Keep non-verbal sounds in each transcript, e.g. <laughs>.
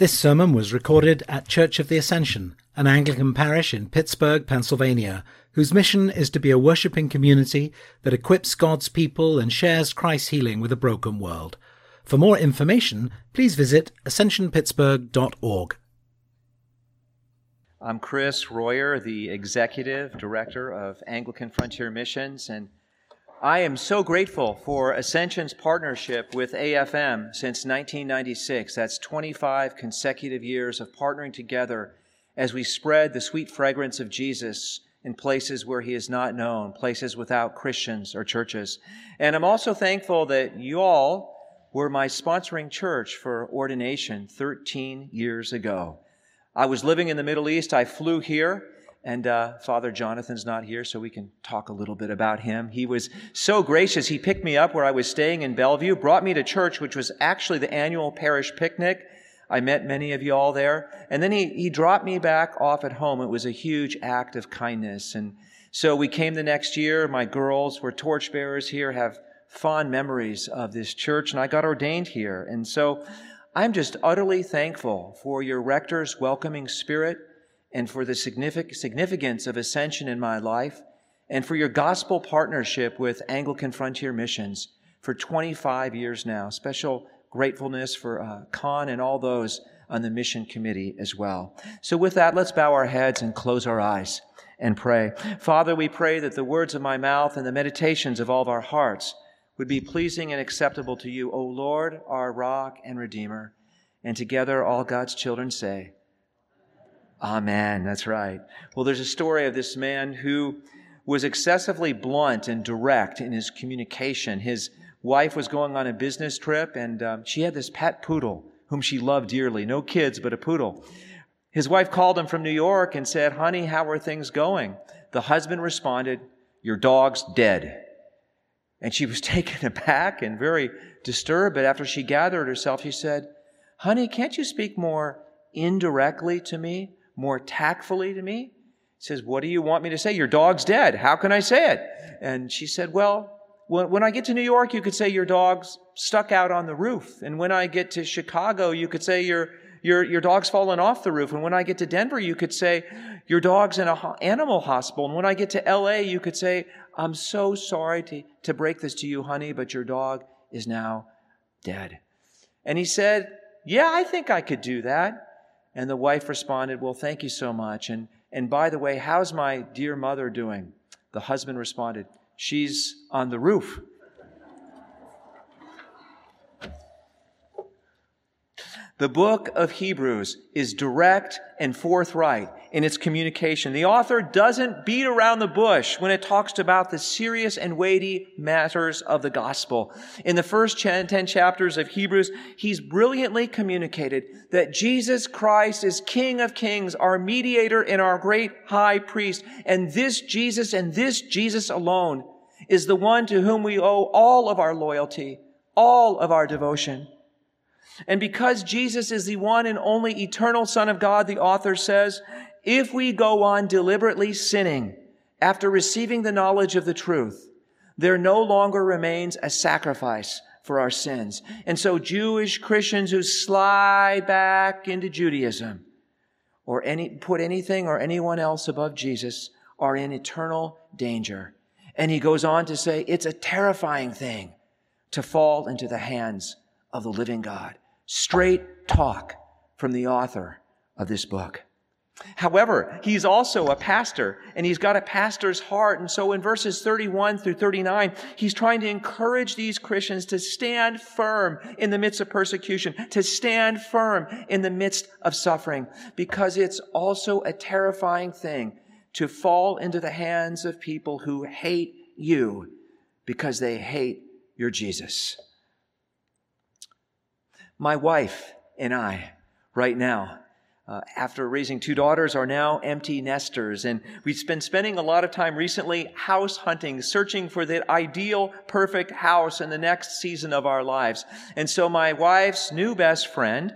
This sermon was recorded at Church of the Ascension, an Anglican parish in Pittsburgh, Pennsylvania, whose mission is to be a worshipping community that equips God's people and shares Christ's healing with a broken world. For more information, please visit ascensionpittsburgh.org. I'm Chris Royer, the Executive Director of Anglican Frontier Missions, and I am so grateful for Ascension's partnership with AFM since 1996. That's 25 consecutive years of partnering together as we spread the sweet fragrance of Jesus in places where he is not known, places without Christians or churches. And I'm also thankful that you all were my sponsoring church for ordination 13 years ago. I was living in the Middle East. I flew here and uh, Father Jonathan's not here, so we can talk a little bit about him. He was so gracious. He picked me up where I was staying in Bellevue, brought me to church, which was actually the annual parish picnic. I met many of you all there. And then he, he dropped me back off at home. It was a huge act of kindness. And so we came the next year. My girls were torchbearers here, have fond memories of this church, and I got ordained here. And so I'm just utterly thankful for your rector's welcoming spirit and for the significance of ascension in my life, and for your gospel partnership with Anglican Frontier Missions for 25 years now. Special gratefulness for uh, Con and all those on the mission committee as well. So, with that, let's bow our heads and close our eyes and pray. Father, we pray that the words of my mouth and the meditations of all of our hearts would be pleasing and acceptable to you, O Lord, our rock and redeemer. And together, all God's children say, Amen. That's right. Well, there's a story of this man who was excessively blunt and direct in his communication. His wife was going on a business trip, and um, she had this pet poodle whom she loved dearly. No kids, but a poodle. His wife called him from New York and said, Honey, how are things going? The husband responded, Your dog's dead. And she was <laughs> taken aback and very disturbed, but after she gathered herself, she said, Honey, can't you speak more indirectly to me? More tactfully to me. He says, What do you want me to say? Your dog's dead. How can I say it? And she said, Well, when I get to New York, you could say your dog's stuck out on the roof. And when I get to Chicago, you could say your, your, your dog's fallen off the roof. And when I get to Denver, you could say your dog's in an animal hospital. And when I get to LA, you could say, I'm so sorry to, to break this to you, honey, but your dog is now dead. And he said, Yeah, I think I could do that. And the wife responded, Well, thank you so much. And, and by the way, how's my dear mother doing? The husband responded, She's on the roof. The book of Hebrews is direct and forthright in its communication. The author doesn't beat around the bush when it talks about the serious and weighty matters of the gospel. In the first 10 chapters of Hebrews, he's brilliantly communicated that Jesus Christ is King of kings, our mediator and our great high priest. And this Jesus and this Jesus alone is the one to whom we owe all of our loyalty, all of our devotion. And because Jesus is the one and only eternal Son of God, the author says, if we go on deliberately sinning after receiving the knowledge of the truth, there no longer remains a sacrifice for our sins. And so Jewish Christians who slide back into Judaism or any, put anything or anyone else above Jesus are in eternal danger. And he goes on to say, it's a terrifying thing to fall into the hands of the living God. Straight talk from the author of this book. However, he's also a pastor and he's got a pastor's heart. And so in verses 31 through 39, he's trying to encourage these Christians to stand firm in the midst of persecution, to stand firm in the midst of suffering, because it's also a terrifying thing to fall into the hands of people who hate you because they hate your Jesus. My wife and I, right now, uh, after raising two daughters, are now empty nesters. And we've been spending a lot of time recently house hunting, searching for the ideal, perfect house in the next season of our lives. And so my wife's new best friend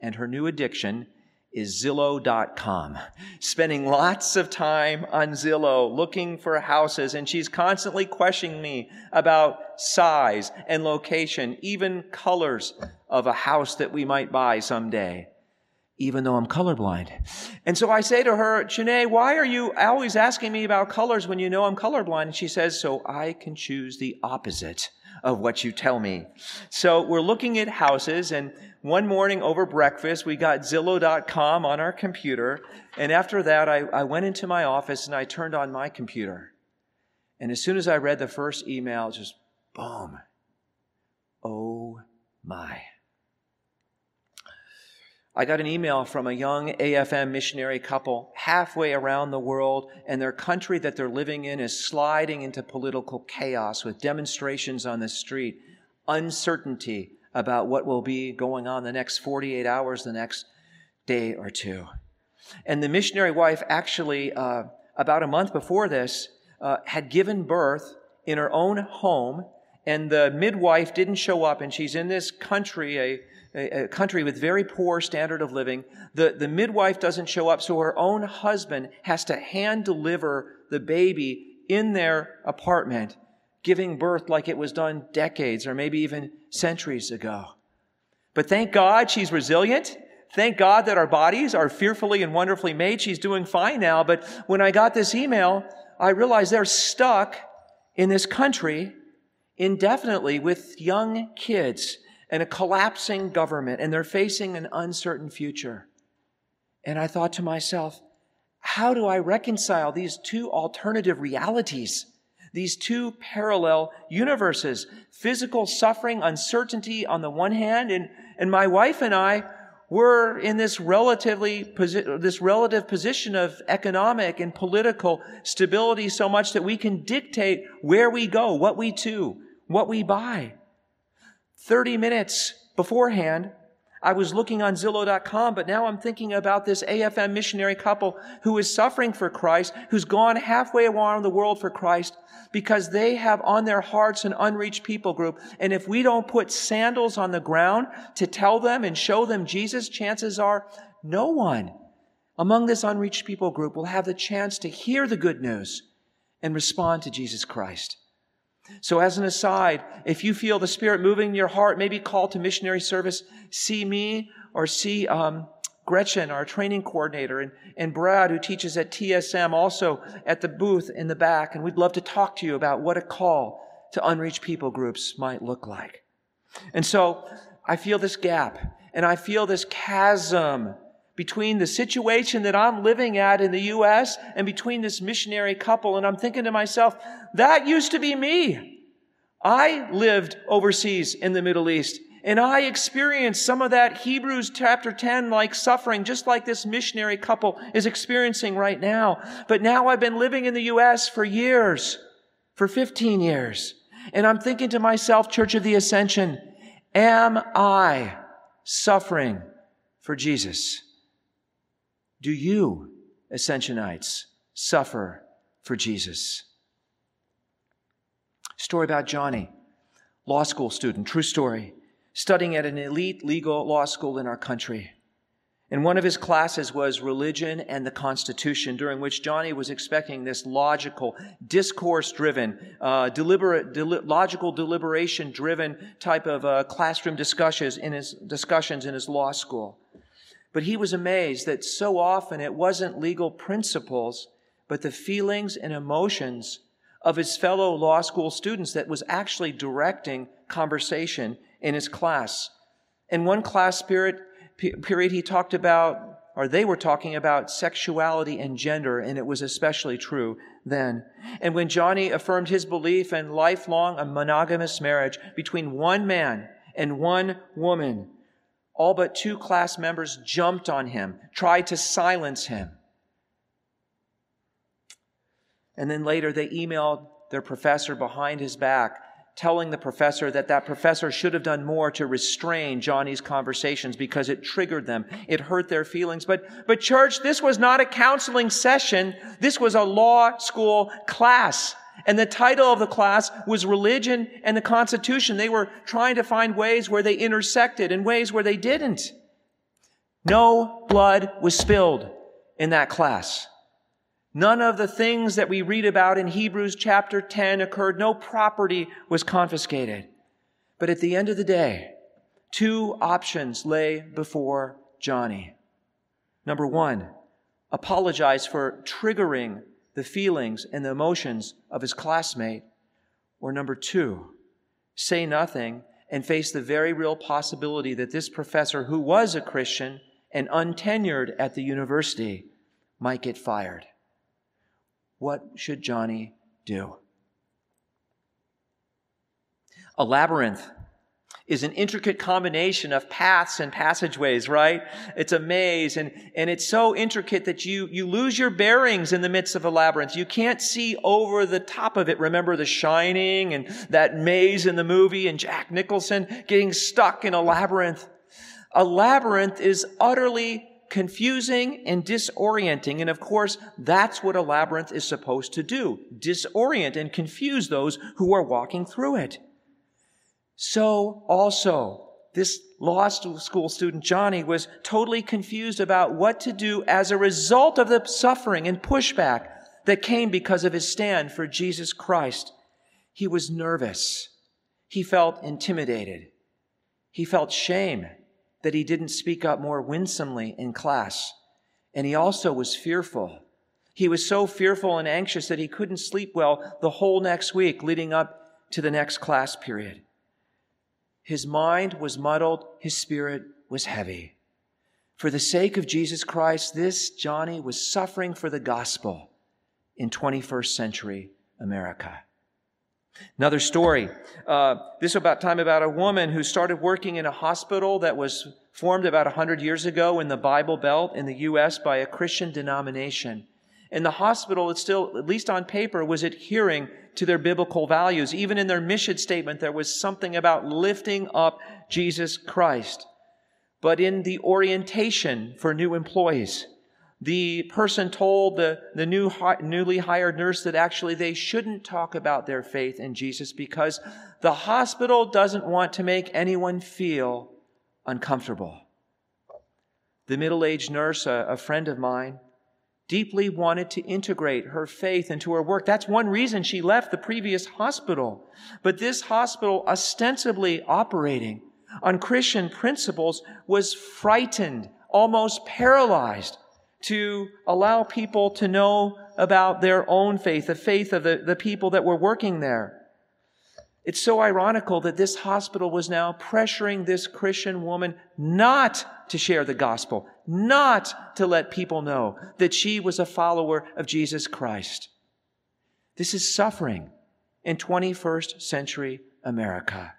and her new addiction is Zillow.com. Spending lots of time on Zillow looking for houses, and she's constantly questioning me about size and location, even colors of a house that we might buy someday. even though I'm colorblind. And so I say to her, Janae, why are you always asking me about colors when you know I'm colorblind? And she says, so I can choose the opposite of what you tell me. So we're looking at houses and one morning over breakfast, we got Zillow.com on our computer. And after that, I, I went into my office and I turned on my computer. And as soon as I read the first email, just boom. Oh my. I got an email from a young AFM missionary couple halfway around the world, and their country that they're living in is sliding into political chaos with demonstrations on the street, uncertainty about what will be going on the next 48 hours, the next day or two. And the missionary wife actually, uh, about a month before this, uh, had given birth in her own home, and the midwife didn't show up, and she's in this country, a country with very poor standard of living. The, the midwife doesn't show up, so her own husband has to hand deliver the baby in their apartment, giving birth like it was done decades or maybe even centuries ago. But thank God she's resilient. Thank God that our bodies are fearfully and wonderfully made. She's doing fine now. But when I got this email, I realized they're stuck in this country indefinitely with young kids and a collapsing government, and they're facing an uncertain future. And I thought to myself, how do I reconcile these two alternative realities? These two parallel universes, physical suffering, uncertainty on the one hand, and, and my wife and I were in this relatively, this relative position of economic and political stability so much that we can dictate where we go, what we do, what we buy. 30 minutes beforehand, I was looking on Zillow.com, but now I'm thinking about this AFM missionary couple who is suffering for Christ, who's gone halfway around the world for Christ because they have on their hearts an unreached people group. And if we don't put sandals on the ground to tell them and show them Jesus, chances are no one among this unreached people group will have the chance to hear the good news and respond to Jesus Christ. So, as an aside, if you feel the Spirit moving in your heart, maybe call to missionary service, see me or see um, Gretchen, our training coordinator, and, and Brad, who teaches at TSM, also at the booth in the back. And we'd love to talk to you about what a call to unreached people groups might look like. And so I feel this gap and I feel this chasm between the situation that I'm living at in the U.S. and between this missionary couple. And I'm thinking to myself, that used to be me. I lived overseas in the Middle East and I experienced some of that Hebrews chapter 10 like suffering, just like this missionary couple is experiencing right now. But now I've been living in the U.S. for years, for 15 years. And I'm thinking to myself, Church of the Ascension, am I suffering for Jesus? Do you, Ascensionites, suffer for Jesus? Story about Johnny, law school student, true story, studying at an elite legal law school in our country. And one of his classes was religion and the Constitution, during which Johnny was expecting this logical, discourse driven, uh, deliberate, deli- logical deliberation driven type of uh, classroom discussions in his discussions in his law school. But he was amazed that so often it wasn't legal principles, but the feelings and emotions of his fellow law school students that was actually directing conversation in his class. In one class period, period he talked about, or they were talking about sexuality and gender, and it was especially true then. And when Johnny affirmed his belief in lifelong a monogamous marriage between one man and one woman, all but two class members jumped on him, tried to silence him. And then later they emailed their professor behind his back, telling the professor that that professor should have done more to restrain Johnny's conversations because it triggered them. It hurt their feelings. But, but church, this was not a counseling session. This was a law school class. And the title of the class was Religion and the Constitution. They were trying to find ways where they intersected and ways where they didn't. No blood was spilled in that class. None of the things that we read about in Hebrews chapter 10 occurred. No property was confiscated. But at the end of the day, two options lay before Johnny. Number one, apologize for triggering the feelings and the emotions of his classmate. Or number two, say nothing and face the very real possibility that this professor, who was a Christian and untenured at the university, might get fired. What should Johnny do? A labyrinth is an intricate combination of paths and passageways, right? It's a maze and, and it's so intricate that you, you lose your bearings in the midst of a labyrinth. You can't see over the top of it. Remember The Shining and that maze in the movie and Jack Nicholson getting stuck in a labyrinth. A labyrinth is utterly confusing and disorienting. And of course, that's what a labyrinth is supposed to do. Disorient and confuse those who are walking through it. So also, this law school student, Johnny, was totally confused about what to do as a result of the suffering and pushback that came because of his stand for Jesus Christ. He was nervous. He felt intimidated. He felt shame that he didn't speak up more winsomely in class. And he also was fearful. He was so fearful and anxious that he couldn't sleep well the whole next week leading up to the next class period. His mind was muddled, his spirit was heavy. For the sake of Jesus Christ, this Johnny was suffering for the gospel in 21st century America. Another story. Uh, this about time about a woman who started working in a hospital that was formed about 100 years ago in the Bible Belt in the U.S. by a Christian denomination. And the hospital, it still, at least on paper, was adhering to their biblical values. Even in their mission statement, there was something about lifting up Jesus Christ. But in the orientation for new employees, the person told the, the new, newly hired nurse that actually they shouldn't talk about their faith in Jesus because the hospital doesn't want to make anyone feel uncomfortable. The middle aged nurse, a, a friend of mine, deeply wanted to integrate her faith into her work. That's one reason she left the previous hospital. But this hospital, ostensibly operating on Christian principles, was frightened, almost paralyzed to allow people to know about their own faith, the faith of the, the people that were working there. It's so ironical that this hospital was now pressuring this Christian woman not to share the gospel, not to let people know that she was a follower of Jesus Christ. This is suffering in 21st century America.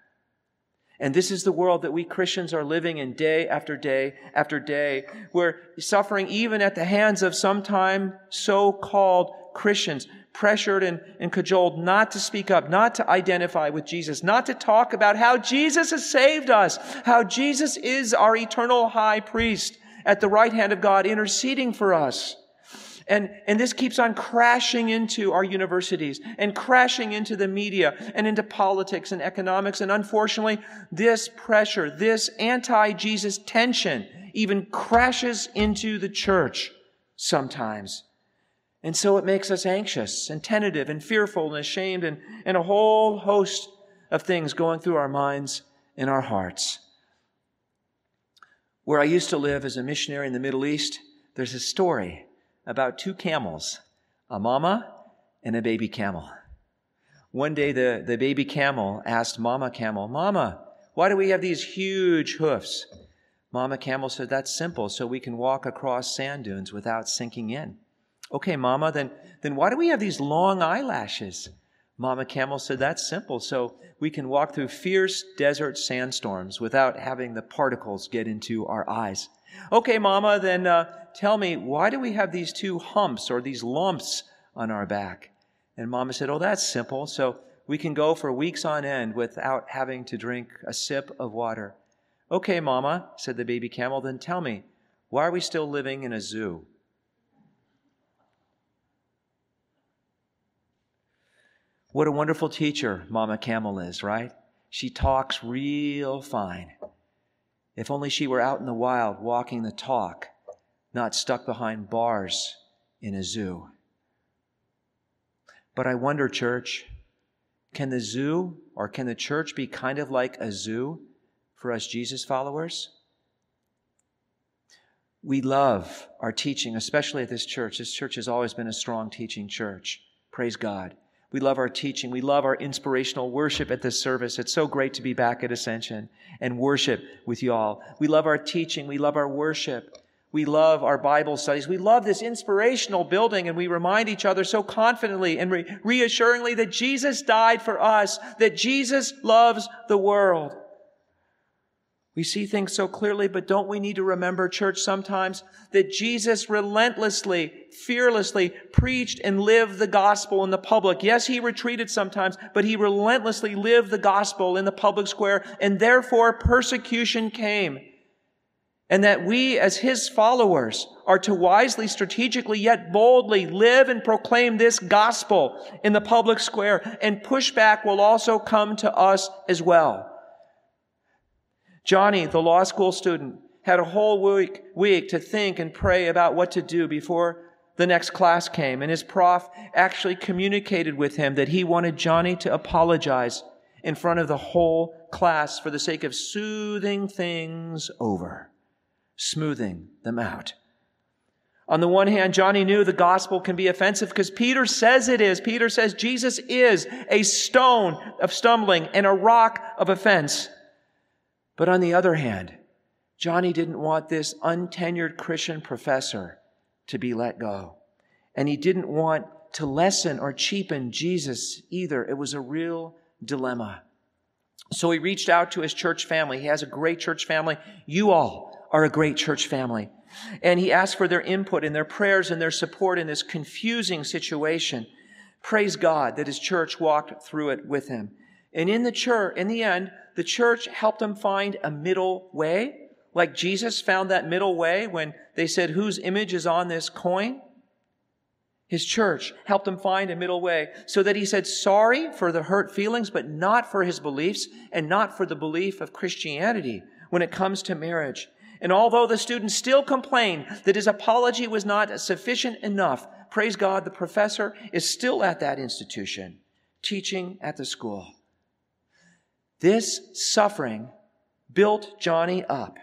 And this is the world that we Christians are living in day after day after day. We're suffering even at the hands of sometime so-called Christians pressured and, and cajoled not to speak up, not to identify with Jesus, not to talk about how Jesus has saved us, how Jesus is our eternal high priest at the right hand of God interceding for us. And, and this keeps on crashing into our universities and crashing into the media and into politics and economics. And unfortunately, this pressure, this anti-Jesus tension even crashes into the church sometimes. And so it makes us anxious and tentative and fearful and ashamed and, and a whole host of things going through our minds and our hearts. Where I used to live as a missionary in the Middle East, there's a story about two camels, a mama and a baby camel. One day the, the baby camel asked Mama Camel, Mama, why do we have these huge hoofs? Mama Camel said, That's simple, so we can walk across sand dunes without sinking in. Okay, Mama, then, then why do we have these long eyelashes? Mama Camel said, That's simple. So we can walk through fierce desert sandstorms without having the particles get into our eyes. Okay, Mama, then uh, tell me, why do we have these two humps or these lumps on our back? And Mama said, Oh, that's simple. So we can go for weeks on end without having to drink a sip of water. Okay, Mama, said the baby camel, then tell me, why are we still living in a zoo? What a wonderful teacher Mama Camel is, right? She talks real fine. If only she were out in the wild walking the talk, not stuck behind bars in a zoo. But I wonder, church, can the zoo or can the church be kind of like a zoo for us Jesus followers? we love our teaching, especially at this church. This church has always been a strong teaching church. Praise God. We love our teaching. We love our inspirational worship at this service. It's so great to be back at Ascension and worship with y'all. We love our teaching. We love our worship. We love our Bible studies. We love this inspirational building and we remind each other so confidently and re- reassuringly that Jesus died for us, that Jesus loves the world. We see things so clearly, but don't we need to remember, church, sometimes that Jesus relentlessly, fearlessly preached and lived the gospel in the public. Yes, he retreated sometimes, but he relentlessly lived the gospel in the public square, and therefore persecution came and that we as his followers are to wisely, strategically, yet boldly live and proclaim this gospel in the public square, and pushback will also come to us as well. Johnny, the law school student, had a whole week, week to think and pray about what to do before the next class came, and his prof actually communicated with him that he wanted Johnny to apologize in front of the whole class for the sake of soothing things over smoothing them out. On the one hand, Johnny knew the gospel can be offensive because Peter says it is. Peter says Jesus is a stone of stumbling and a rock of offense. But on the other hand, Johnny didn't want this untenured Christian professor to be let go. And he didn't want to lessen or cheapen Jesus either. It was a real dilemma. So he reached out to his church family. He has a great church family. You all are a great church family. And he asked for their input and their prayers and their support in this confusing situation. Praise God that his church walked through it with him. And in the church, in the end, the church helped him find a middle way, like Jesus found that middle way when they said, whose image is on this coin? His church helped him find a middle way so that he said sorry for the hurt feelings, but not for his beliefs and not for the belief of Christianity when it comes to marriage. And although the student still complained that his apology was not sufficient enough, praise God, the professor is still at that institution, teaching at the school. This suffering built Johnny up,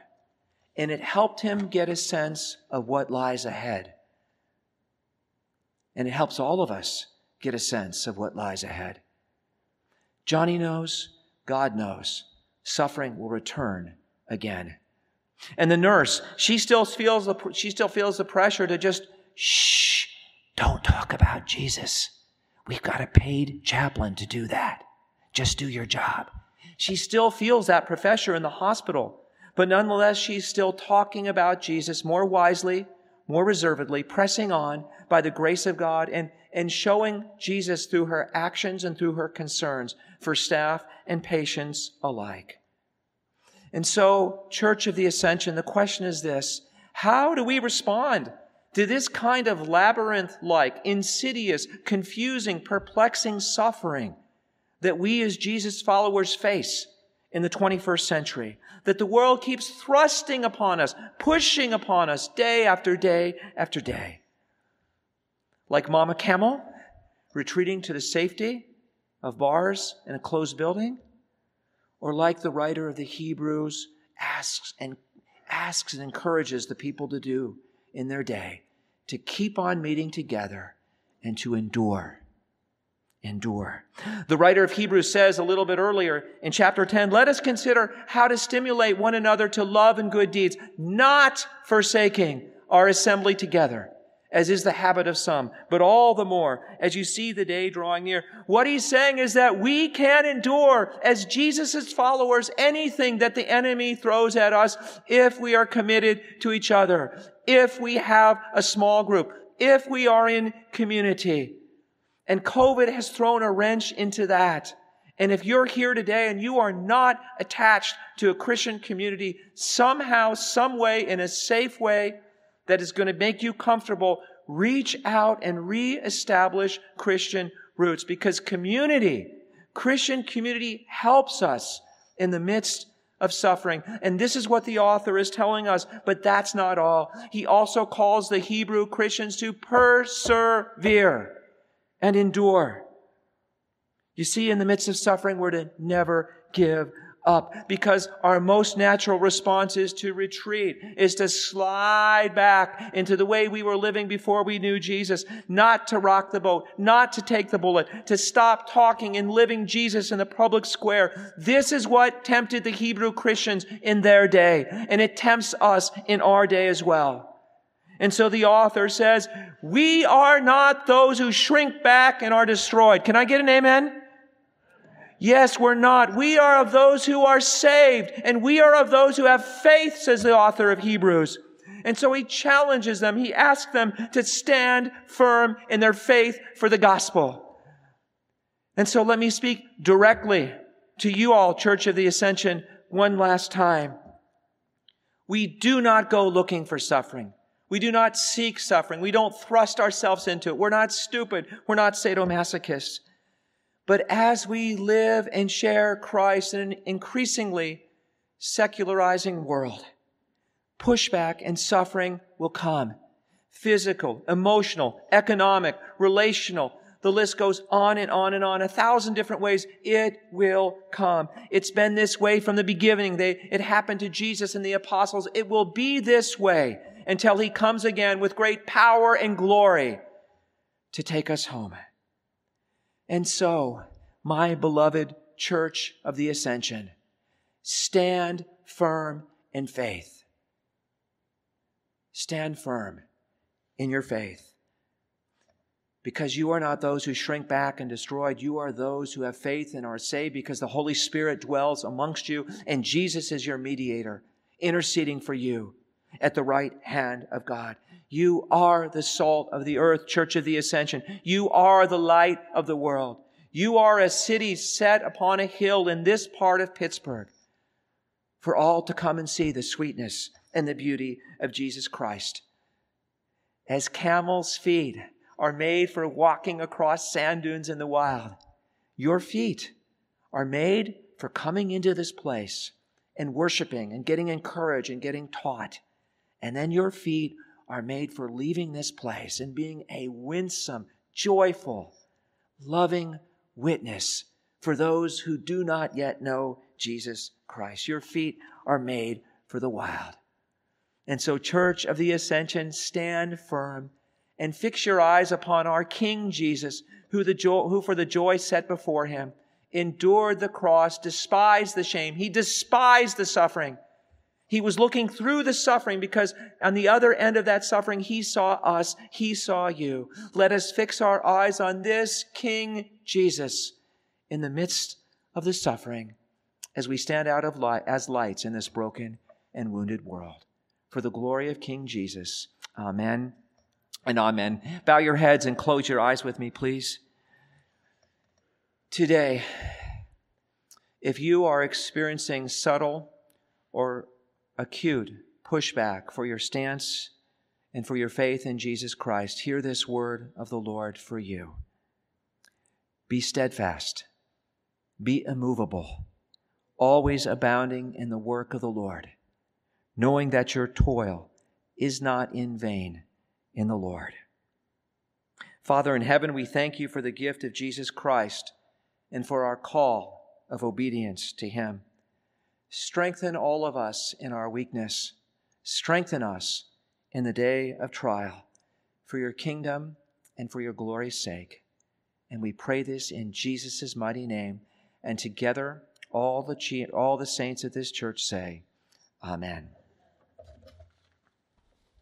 and it helped him get a sense of what lies ahead. And it helps all of us get a sense of what lies ahead. Johnny knows, God knows, suffering will return again. And the nurse, she still feels the, she still feels the pressure to just, shh, don't talk about Jesus. We've got a paid chaplain to do that. Just do your job. She still feels that professor in the hospital, but nonetheless, she's still talking about Jesus more wisely, more reservedly, pressing on by the grace of God and, and showing Jesus through her actions and through her concerns for staff and patients alike. And so, Church of the Ascension, the question is this How do we respond to this kind of labyrinth like, insidious, confusing, perplexing suffering that we as Jesus followers face in the 21st century? That the world keeps thrusting upon us, pushing upon us day after day after day. Like Mama Camel, retreating to the safety of bars in a closed building? or like the writer of the Hebrews asks and asks and encourages the people to do in their day to keep on meeting together and to endure. Endure. The writer of Hebrews says a little bit earlier in chapter 10, let us consider how to stimulate one another to love and good deeds, not forsaking our assembly together as is the habit of some, but all the more as you see the day drawing near. What he's saying is that we can endure as Jesus' followers anything that the enemy throws at us if we are committed to each other, if we have a small group, if we are in community. And COVID has thrown a wrench into that. And if you're here today and you are not attached to a Christian community, somehow, some way, in a safe way, that is going to make you comfortable, reach out and reestablish Christian roots because community, Christian community helps us in the midst of suffering. And this is what the author is telling us, but that's not all. He also calls the Hebrew Christians to persevere and endure. You see, in the midst of suffering, we're to never give up because our most natural response is to retreat, is to slide back into the way we were living before we knew Jesus, not to rock the boat, not to take the bullet, to stop talking and living Jesus in the public square. This is what tempted the Hebrew Christians in their day, and it tempts us in our day as well. And so the author says, we are not those who shrink back and are destroyed. Can I get an amen? Yes, we're not. We are of those who are saved, and we are of those who have faith, says the author of Hebrews. And so he challenges them. He asks them to stand firm in their faith for the gospel. And so let me speak directly to you all, Church of the Ascension, one last time. We do not go looking for suffering. We do not seek suffering. We don't thrust ourselves into it. We're not stupid. We're not sadomasochists. But as we live and share Christ in an increasingly secularizing world, pushback and suffering will come. Physical, emotional, economic, relational. The list goes on and on and on, a thousand different ways. It will come. It's been this way from the beginning. They, it happened to Jesus and the apostles. It will be this way until he comes again with great power and glory to take us home. And so, my beloved church of the ascension, stand firm in faith. Stand firm in your faith. Because you are not those who shrink back and destroyed. You are those who have faith and are saved because the Holy Spirit dwells amongst you and Jesus is your mediator, interceding for you at the right hand of God. You are the salt of the earth, Church of the Ascension. You are the light of the world. You are a city set upon a hill in this part of Pittsburgh for all to come and see the sweetness and the beauty of Jesus Christ. As camels' feet are made for walking across sand dunes in the wild, your feet are made for coming into this place and worshiping and getting encouraged and getting taught. And then your feet are made for leaving this place and being a winsome, joyful, loving witness for those who do not yet know Jesus Christ. Your feet are made for the wild. And so, Church of the Ascension, stand firm and fix your eyes upon our King Jesus, who, the who for the joy set before him endured the cross, despised the shame. He despised the suffering he was looking through the suffering because on the other end of that suffering, he saw us. He saw you. Let us fix our eyes on this King Jesus in the midst of the suffering as we stand out of light, as lights in this broken and wounded world. For the glory of King Jesus. Amen and amen. Bow your heads and close your eyes with me, please. Today, if you are experiencing subtle or acute pushback for your stance and for your faith in Jesus Christ, hear this word of the Lord for you. Be steadfast, be immovable, always abounding in the work of the Lord, knowing that your toil is not in vain in the Lord. Father in heaven, we thank you for the gift of Jesus Christ and for our call of obedience to him. Strengthen all of us in our weakness. Strengthen us in the day of trial for your kingdom and for your glory's sake. And we pray this in Jesus' mighty name. And together, all the, all the saints of this church say, Amen.